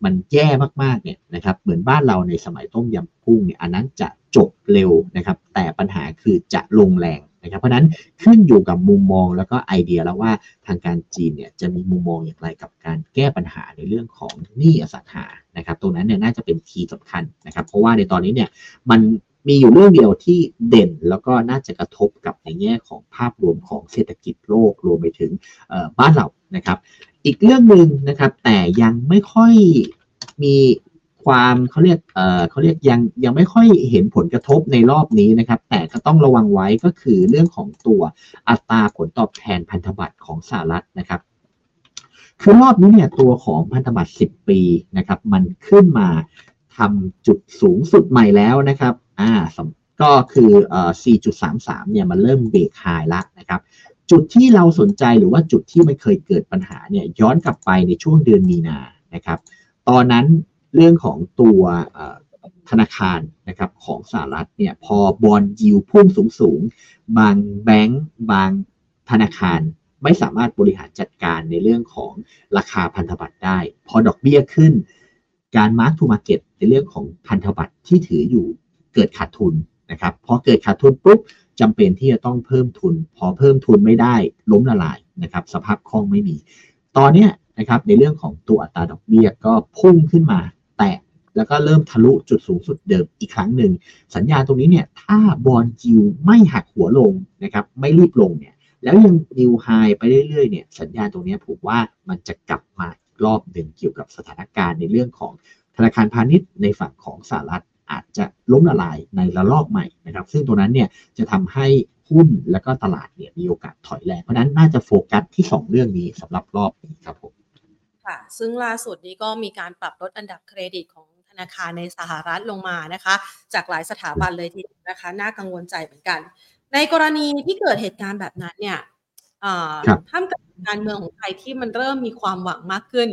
มันแย่มากๆเนี่ยนะครับเหมือนบ้านเราในสมัยต้มยำกุ้งเนี่ยอันนั้นจะจบเร็วนะครับ แต่ปัญหาคือจะลงแรง นะครับ เพราะนั้นขึ้นอยู่กับมุมมองแล้วก็ไอเดียแล้วว่าทางการจีนเนี่ยจะมีมุมมองอย่างไรกับการแก้ปัญหาในเรื่องของหนี้อสังหานะครับตรงนั้นเนี่ยน่าจะเป็นคีย์สำคัญนะครับ เพราะว่าในตอนนี้เนี่ยมันมีอยู่เรื่องเดียวที่เด่นแล้วก็น่าจะกระทบกับในแง่ของภาพรวมของเศรษฐกิจโลกรวมไปถึงบ้านเรานะครับ อีกเรื่องหนึ่งนะครับแต่ยังไม่ค่อยมี ความเขาเรียกเอ่อเขาเรียกยังยังไม่ค่อยเห็นผลกระทบในรอบนี้นะครับ แต่ก็ต้องระวังไว้ก็คือเรื่องของตัวอัตราผลตอบแทนพันธบัตรของสหรัฐนะครับคือรอบนี้เนี่ยตัวของพันธบัตร 10 ปีนะครับ มันขึ้นมาทำจุดสูงสุดใหม่แล้วนะครับอ่าก็คือเอ่อ4.33 เนี่ยมันเริ่มเบรกไฮละนะครับ จุดที่เราสนใจหรือว่าจุดที่มันเคยเกิดปัญหาเนี่ยย้อนกลับไปในช่วงเดือนมีนานะครับ ตอนนั้น เรื่องของตัวธนาคารนะครับของสหรัฐเนี่ยพอบอลยิวพุ่งสูงสูงๆบางแบงก์บางธนาคารไม่สามารถบริหารจัดการในเรื่องของราคาพันธบัตรได้ พอดอกเบี้ยขึ้น การมาร์กทูมาเก็ตในเรื่องของพันธบัตรที่ถืออยู่เกิดขาดทุนนะครับพอเกิดขาดทุนปุ๊บจำเป็นที่จะต้องเพิ่มทุน พอเพิ่มทุนไม่ได้ล้มละลายนะครับ สภาพคล่องไม่มี ตอนนี้นะครับในเรื่องของตัวอัตราดอกเบี้ยก็พุ่งขึ้นมา แล้วก็เริ่มทะลุจุดสูงสุดเดิมอีกครั้งหนึ่ง สัญญาณตรงนี้เนี่ยถ้าบอลจิวไม่หักหัวลงนะครับไม่รีบลงเนี่ยแล้วยังนิวไฮไปเรื่อยๆเนี่ยสัญญาณตรงนี้ผมว่ามันจะกลับมารอบหนึ่งเกี่ยวกับสถานการณ์ในเรื่องของธนาคารพาณิชย์ในฝั่งของสหรัฐอาจจะล้มละลายในระลอกใหม่นะครับ ซึ่งตรงนั้นเนี่ยจะทำให้หุ้นแล้วก็ตลาดเนี่ยมีโอกาสถอยแรง เพราะนั้นน่าจะโฟกัสที่ 2 เรื่องนี้สำหรับรอบนี้ครับผม ค่ะ ซึ่งล่าสุดนี้ก็มีการปรับลดอันดับเครดิตของ นาคารในสหรัฐลงมานะคะ จากหลายสถาบันเลยทีเดียวนะคะ น่ากังวลใจเหมือนกัน ในกรณีที่เกิดเหตุการณ์แบบนั้นเนี่ยอ่าครับท่ามกลางการเมืองของไทยที่มันเริ่มมีความหวังมากขึ้น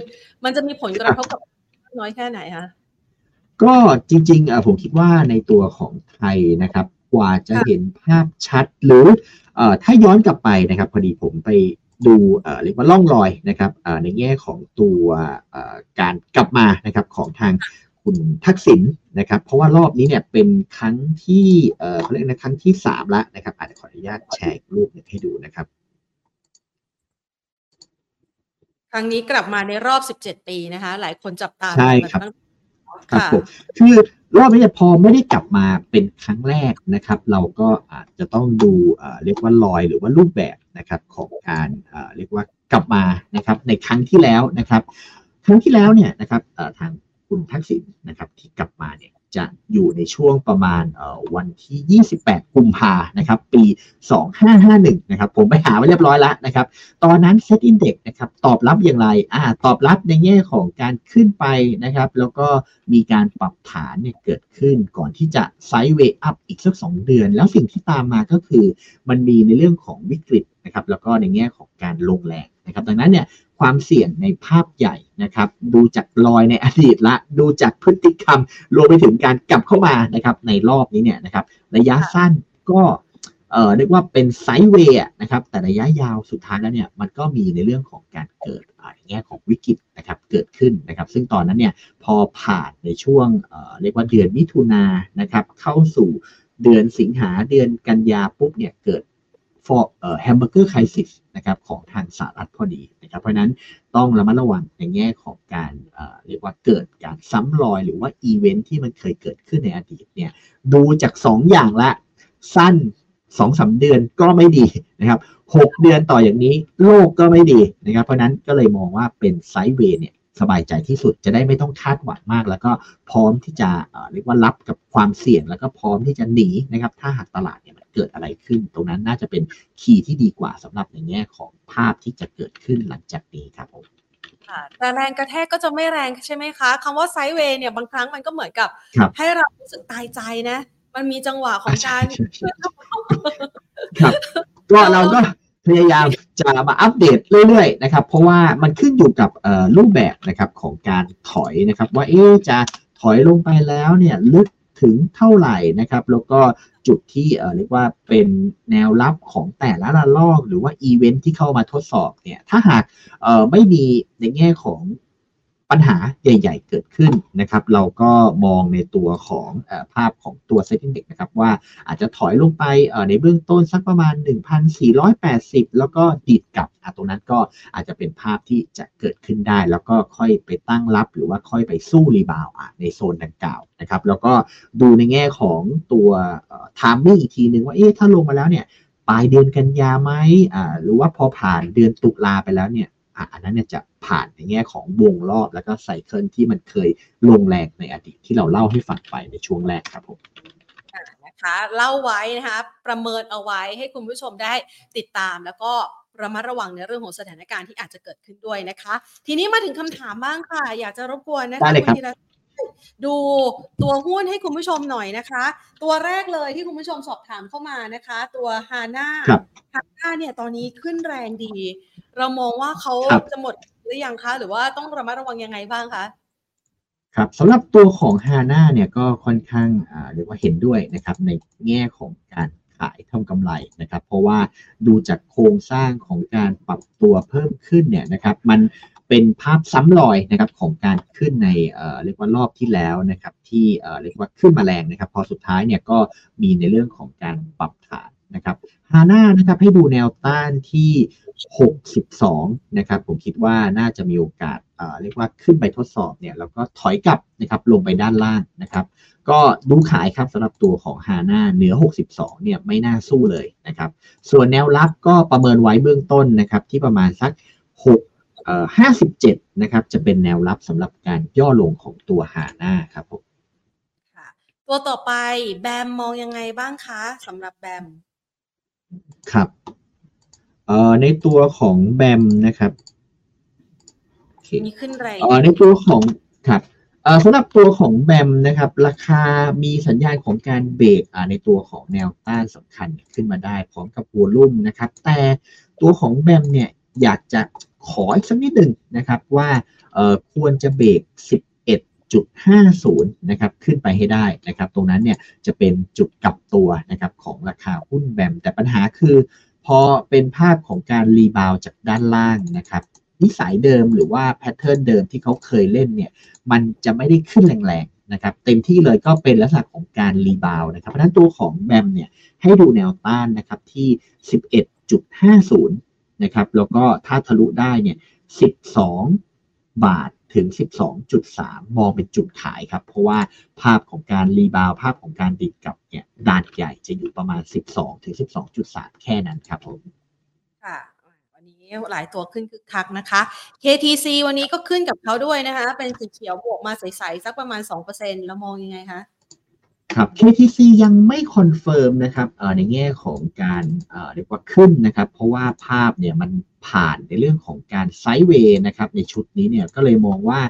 มันจะมีผลกระทบกับน้อยแค่ไหนคะก็จริงๆเอ่อผมคิดว่าในตัวของไทยนะครับ กว่าจะค่ะเห็นภาพชัดหรือเอ่อถ้าย้อนกลับไปนะครับ พอดีผมไปดูเอ่อเรียกว่าล่องรอยนะครับเอ่อในแง่ของตัวเอ่อการกลับมานะครับของทาง คุณทักษิณนะครับ เพราะว่ารอบนี้เนี่ยเป็นครั้งที่เอ่อเขาเรียกนะครั้งที่สามละนะครับอาจจะขออนุญาตแชร์อีกรูปหนึ่งให้ดูนะครับ ครั้งนี้กลับมาในรอบ 17 ปีนะคะ หลายคนจับตาใช่ครับตั้งครับค่ะผมคือรอบนี้เนี่ยพอไม่ได้กลับมาเป็นครั้งแรกนะครับ เราก็อาจจะต้องดูเอ่อเรียกว่ารอยหรือว่ารูปแบบนะครับของการเอ่อเรียกว่ากลับมานะครับในครั้งที่แล้วนะครับ ครั้งที่แล้วเนี่ยนะครับเอ่อทาง คุณทักษิณนะครับที่กลับมาเนี่ยจะอยู่ในช่วงประมาณวันที่ 28 กุมภานะครับ ปี 2551 นะครับ ผมไปหาไว้เรียบร้อยแล้วนะครับ ตอนนั้น Set Index นะครับ ตอบรับอย่างไร อ่า ตอบรับในแง่ของการขึ้นไปนะครับ แล้วก็มีการปรับฐานเนี่ยเกิดขึ้นก่อนที่จะไซด์เวย์อัพอีกสัก 2 เดือน แล้วสิ่งที่ตามมาก็คือ มันมีในเรื่องของวิกฤตนะครับ แล้วก็ในแง่ของการลงแรงนะครับ ดังนั้นเนี่ย ความเสี่ยงในภาพใหญ่นะครับ ดูจากรอยในอดีตละดูจากพฤติกรรม รวมไปถึงการกลับเข้ามานะครับ ในรอบนี้เนี่ยนะครับ ระยะสั้นก็เอ่อเรียกว่าเป็นไซด์เวย์นะครับ แต่ระยะยาวสุดท้ายแล้วเนี่ยมันก็มีในเรื่องของการเกิดในแง่ของวิกฤตนะครับเกิดขึ้นนะครับ ซึ่งตอนนั้นเนี่ยพอผ่านในช่วงเอ่อเรียกว่าเดือนมิถุนานะครับ เข้าสู่เดือนสิงหาเดือนกันยาปุ๊บเนี่ยเกิด for เอ่อ hamburger crisis นะครับของทางสหรัฐพอดีนะครับเพราะนั้นต้องระมัดระวังในแง่ของการเอ่อเรียกว่าเกิดการซ้ำรอยหรือว่าอีเวนท์ที่มันเคยเกิดขึ้นในอดีตเนี่ยดูจาก 2 อย่างระยะสั้นสองสามเดือนก็ไม่ดีนะครับหกเดือนต่ออย่างนี้โลกก็ไม่ดีนะครับ เพราะนั้นก็เลยมองว่าเป็น sideway เนี่ยสบายใจที่สุดจะได้ไม่ต้องคาดหวังมาก แล้วก็พร้อมที่จะเรียกว่ารับกับความเสี่ยง แล้วก็พร้อมที่จะหนีนะครับ ถ้าหากตลาดเนี่ย เกิดอะไรขึ้น ตรงนั้นน่าจะเป็นคีย์ที่ดีกว่าสำหรับในแง่ของภาพที่จะเกิดขึ้นหลังจากนี้ครับผมค่ะแต่แรงกระแทกก็จะไม่แรงใช่ไหมคะคำว่าไซด์เวย์เนี่ยบางครั้งมันก็เหมือนกับครับให้เรารู้สึกตายใจนะ มันมีจังหวะของการใช่ใช่ใช่ครับก็เราก็พยายามจะมาอัปเดตเรื่อยๆนะครับ เพราะว่ามันขึ้นอยู่กับเอ่อรูปแบบนะครับของการถอยนะครับ ว่าเอ๊ะจะถอยลงไปแล้วเนี่ยลึก ถึงเท่าไหร่นะครับแล้วก็จุดที่เรียกว่าเป็นแนวรับของแต่ละระลอก หรือว่าอีเวนท์ที่เข้ามาทดสอบเนี่ยถ้าหากไม่มีในแง่ของ ปัญหาใหญ่ๆเกิดขึ้นนะครับ เราก็มองในตัวของอภาพของตัว Setting Index นะครับ ว่าอาจจะถอยลงไปในเบื้องต้นสักประมาณ 1,480 แล้วก็ดีดกลับตรงนั้นก็อาจจะเป็นภาพที่จะเกิดขึ้นได้ แล้วก็ค่อยไปตั้งรับหรือว่าค่อยไปสู้ rebound ในโซนดังกล่าวนะครับ แล้วก็ดูในแง่ของตัว timing อีกทีนึงว่าเอ๊ะถ้าลงมาแล้วเนี่ยปลายเดือนกันยาไหมอ่าหรือว่าพอผ่านเดือนตุลาไปแล้วเนี่ย อะอันนั้นเนี่ยจะผ่านในแง่ของวงรอบแล้วก็ cycle ที่มันเคยลงแรงในอดีตที่เราเล่าให้ฟังไปในช่วงแรกครับผมอ่านะคะเล่าไว้นะคะประเมินเอาไว้ให้คุณผู้ชมได้ติดตามแล้วก็ระมัดระวังในเรื่องของสถานการณ์ที่อาจจะเกิดขึ้นด้วยนะคะ ทีนี้มาถึงคำถามบ้างค่ะ อยากจะรบกวนนะได้คะเลยครับณธีร ดูตัวหุ้นให้คุณผู้ชมหน่อยนะคะ ตัวแรกเลยที่คุณผู้ชมสอบถามเข้ามานะคะ ตัวฮาน่าครับฮาน่าเนี่ยตอนนี้ขึ้นแรงดี เรามองว่าเขาครับจะหมดหรือยังคะ หรือว่าต้องระมัดระวังยังไงบ้างคะครับสำหรับตัวของฮาน่าเนี่ยก็ค่อนข้างอ่าเรียกว่าเห็นด้วยนะครับในแง่ของการขายทำกำไรนะครับ เพราะว่าดูจากโครงสร้างของการปรับตัวเพิ่มขึ้นเนี่ยนะครับมัน เป็นภาพซ้ำรอยนะครับของการขึ้นในเรียกว่ารอบที่แล้วนะครับที่เรียกว่าขึ้นมาแรงนะครับ พอสุดท้ายเนี่ยก็มีในเรื่องของการปรับฐานนะครับฮาน่านะครับให้ดูแนวต้านที่ 62 นะครับ ผมคิดว่าน่าจะมีโอกาสเรียกว่าขึ้นไปทดสอบเนี่ยแล้วก็ถอยกลับนะครับลงไปด้านล่างนะครับ ก็ดูขายครับสำหรับตัวของฮาน่าเหนือ 62 เนี่ยไม่น่าสู้เลยนะครับ ส่วนแนวรับก็ประเมินไว้เบื้องต้นนะครับที่ประมาณสัก 6 57 นะครับ จะเป็นแนวรับสำหรับการย่อลงของตัวฮาน่าครับผมค่ะตัวต่อไปแบมมองยังไงบ้างคะสำหรับแบม ครับเอ่อในตัวของแบมนะครับโอเคมีขึ้นแรงเอ่อในตัวของครับเอ่อสำหรับตัวของแบมนะครับ ราคามีสัญญาณของการเบรกอ่าในตัวของแนวต้านสำคัญขึ้นมาได้พร้อมกับวอลุ่มนะครับ แต่ตัวของแบมเนี่ยอยากจะ ขออีกสักนิดหนึ่งนะครับว่าควรจะเบรก 11.50 นะครับขึ้นไปให้ได้นะครับ ตรงนั้นเนี่ยจะเป็นจุดกลับตัวนะครับของราคาหุ้น BAM แต่ปัญหาคือพอเป็นภาพของการ rebound จากด้านล่างนะครับนิสัยเดิมหรือว่า pattern เดิมที่เขาเคยเล่นเนี่ยมันจะไม่ได้ขึ้นแรงๆนะครับเต็มที่เลยก็เป็นลักษณะของการ rebound นะครับเพราะนั้นตัวของ BAM เนี่ยให้ดูแนวต้านนะครับที่ 11.50 นะครับ แล้วก็ถ้าทะลุได้เนี่ย 12 บาทถึง 12.3 มองเป็นจุดขายครับ เพราะว่าภาพของการ rebound ภาพของการดีดกลับเนี่ยต้านใหญ่จะอยู่ประมาณ 12 ถึง 12.3 แค่นั้นครับผมค่ะวันนี้หลายตัวขึ้นคึกคักนะคะ KTC วันนี้ก็ขึ้นกับเขาด้วยนะคะ เป็นสีเขียวบวกมาใสๆสักประมาณ 2%แล้วมองยังไงคะ ครับ KTC ยังไม่ confirm นะครับเอ่อในแง่ของการเอ่อเรียกว่าขึ้นนะครับ เพราะว่าภาพเนี่ยมันผ่านในเรื่องของการไซด์เวย์นะครับในชุดนี้เนี่ยก็เลยมองว่า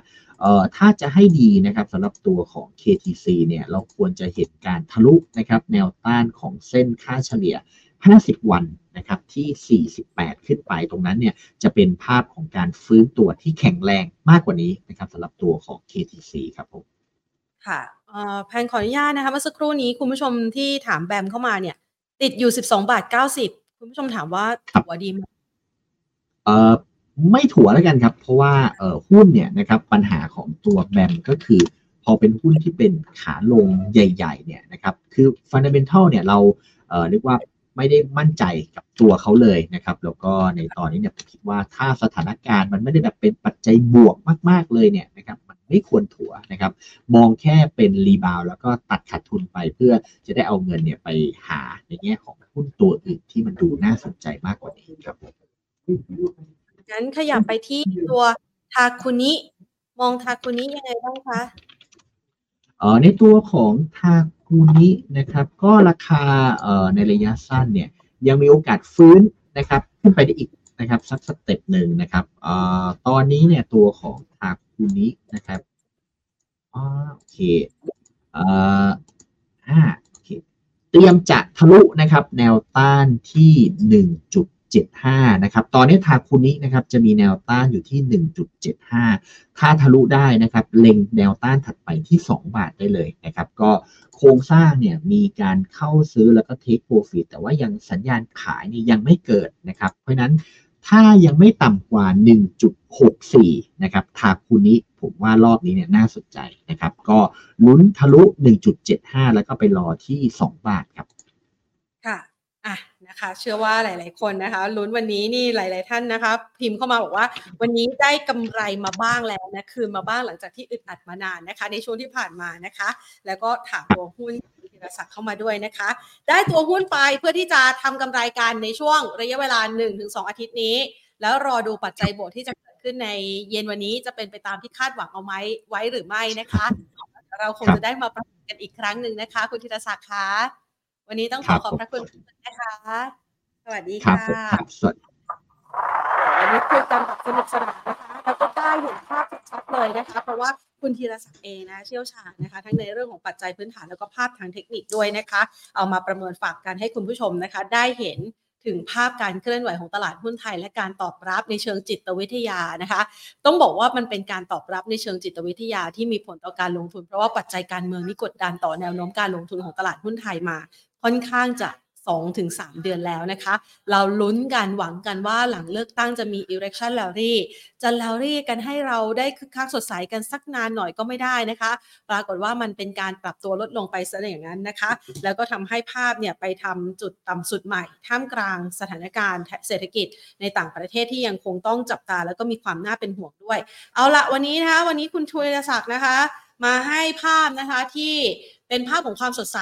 เอ่อถ้าจะให้ดีนะครับสำหรับตัวของ KTC เนี่ยเราควรจะเห็นการทะลุนะครับแนวต้านของเส้นค่าเฉลี่ย 50 วันนะครับที่ 48 ขึ้นไปตรงนั้นเนี่ยจะเป็นภาพของการฟื้นตัวที่แข็งแรงมากกว่านี้นะครับสำหรับตัวของ KTC ครับผมค่ะเอ่อ แพนขออนุญาตนะคะเมื่อสักครู่นี้คุณผู้ชมที่ถามแบมเข้ามาเนี่ย ติดอยู่12บสองบาท90คุณผู้ชมถามว่าครับหัวดีไหมเอ่อไม่ถั่วแล้วกันครับ เพราะว่าเอ่อหุ้นเนี่ยนะครับปัญหาของตัวแบมก็คือ พอเป็นหุ้นที่เป็นขาลงใหญ่ ๆ เนี่ยนะครับคือฟันเดเมนทัลเนี่ยเราเอ่อเรียกว่าไม่ได้มั่นใจกับตัวเขาเลยนะครับ แล้วก็ในตอนนี้เนี่ยผมคิดว่าถ้าสถานการณ์มันไม่ได้แบบเป็นปัจจัยบวกมาก ๆเลยเนี่ยนะครับ ไม่ควรถั่วนะครับ มองแค่เป็นรีบาวแล้วก็ตัดขาดทุนไปเพื่อจะได้เอาเงินเนี่ยไปหาในแง่ของหุ้นตัวอื่นที่มันดูน่าสนใจมากกว่านี้ครับงั้นขยับไปที่ตัวทาคุนิมองทาคุนิยังไงบ้างคะเอ่อในตัวของทาคูนินะครับ ก็ราคาเอ่อในระยะสั้นเนี่ยยังมีโอกาสฟื้นนะครับ ขึ้นไปได้อีกนะครับสักสเต็ปหนึ่งนะครับเอ่อตอนนี้เนี่ยตัวของทาคู นินะครับอ๋อโอเคเอ่ออ่าโอเคเตรียมจะทะลุนะครับแนวต้านที่ 1.75 นะครับ ตอนนี้ทาคุนินะครับจะมีแนวต้านอยู่ที่ 1.75 ถ้าทะลุได้นะครับ เล็งแนวต้านถัดไปที่ 2 บาทได้เลยนะครับ ก็โครงสร้างเนี่ยมีการเข้าซื้อแล้วก็เทคโปรฟิตแต่ว่ายังสัญญาณขายนี่ยังไม่เกิดนะครับ เพราะฉะนั้น ถ้ายังไม่ต่ำกว่า 1.64 นะครับ ทาคุนิผมว่ารอบนี้เนี่ยน่าสนใจนะครับ ก็ลุ้นทะลุ 1.75 แล้วก็ไปรอที่ 2 บาทครับ ค่ะ อะนะคะ เชื่อว่าหลาย ๆ คนนะคะ ลุ้นวันนี้นี่หลาย ๆ ท่านนะคะ พิมพ์เข้ามาบอกว่า วันนี้ได้กำไรมาบ้างแล้วนะ คืนมาบ้างหลังจากที่อึดอัดมานานนะคะ ในช่วงที่ผ่านมานะคะ แล้วก็ถามตัวหุ้น รศักดิ์เข้ามาด้วยนะคะ ได้ตัวหุ้นไปเพื่อที่จะทำกำไรกันในช่วงระยะเวลา 1-2 อาทิตย์นี้ แล้วรอดูปัจจัยบวกที่จะเกิดขึ้นในเย็นวันนี้จะเป็นไปตามที่คาดหวังเอาไหมไว้หรือไม่นะคะ เราคงจะได้มาประชุมกันอีกครั้งหนึ่งนะคะ คุณธีรศักดิ์คะวันนี้ต้องขอขอบพระคุณนะคะ สวัสดีครับค่ะผมครับส วันนี้คุยกันแบบสนุกสนานนะคะแล้วก็ได้เห็นภาพชัดๆเลยนะคะ เพราะว่าคุณธีรศักดิ์เองนะเชี่ยวชาญนะคะ ทั้งในเรื่องของปัจจัยพื้นฐานแล้วก็ภาพทางเทคนิคด้วยนะคะ เอามาประเมินฝากกันให้คุณผู้ชมนะคะ ได้เห็นถึงภาพการเคลื่อนไหวของตลาดหุ้นไทย และการตอบรับในเชิงจิตวิทยานะคะ ต้องบอกว่ามันเป็นการตอบรับในเชิงจิตวิทยาที่มีผลต่อการลงทุน เพราะว่าปัจจัยการเมืองนี้กดดันต่อแนวโน้มการลงทุนของตลาดหุ้นไทยมาค่อนข้างจะ 2-3ถึง3เดือนแล้วนะคะ เราลุ้นกันหวังกันว่าหลังเลือกตั้งจะมี election rally จะ rally กันให้เราได้คึกคักสดใสกันสักนานหน่อยก็ไม่ได้นะคะ ปรากฏว่ามันเป็นการปรับตัวลดลงไปซะอย่างนั้นนะคะ แล้วก็ทำให้ภาพเนี่ยไปทำจุดต่ำสุดใหม่ ท่ามกลางสถานการณ์เศรษฐกิจในต่างประเทศที่ยังคงต้องจับตา แล้วก็มีความน่าเป็นห่วงด้วย เอาละวันนี้นะคะวันนี้คุณชูยศักดิ์นะคะ มาให้ภาพนะคะที่เป็นภาพของความสดใส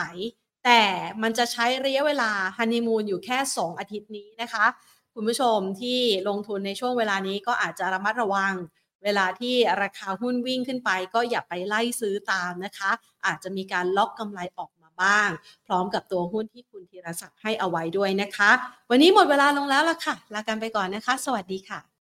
แต่มันจะใช้ระยะเวลาฮันนีมูนอยู่แค่ 2 อาทิตย์นี้นะคะ คุณผู้ชมที่ลงทุนในช่วงเวลานี้ก็อาจจะระมัดระวัง เวลาที่ราคาหุ้นวิ่งขึ้นไป ก็อย่าไปไล่ซื้อตามนะคะ อาจจะมีการล็อกกำไรออกมาบ้าง พร้อมกับตัวหุ้นที่คุณธีรศักดิ์ให้เอาไว้ด้วยนะคะ วันนี้หมดเวลาลงแล้วล่ะค่ะ ลากันไปก่อนนะคะ สวัสดีค่ะ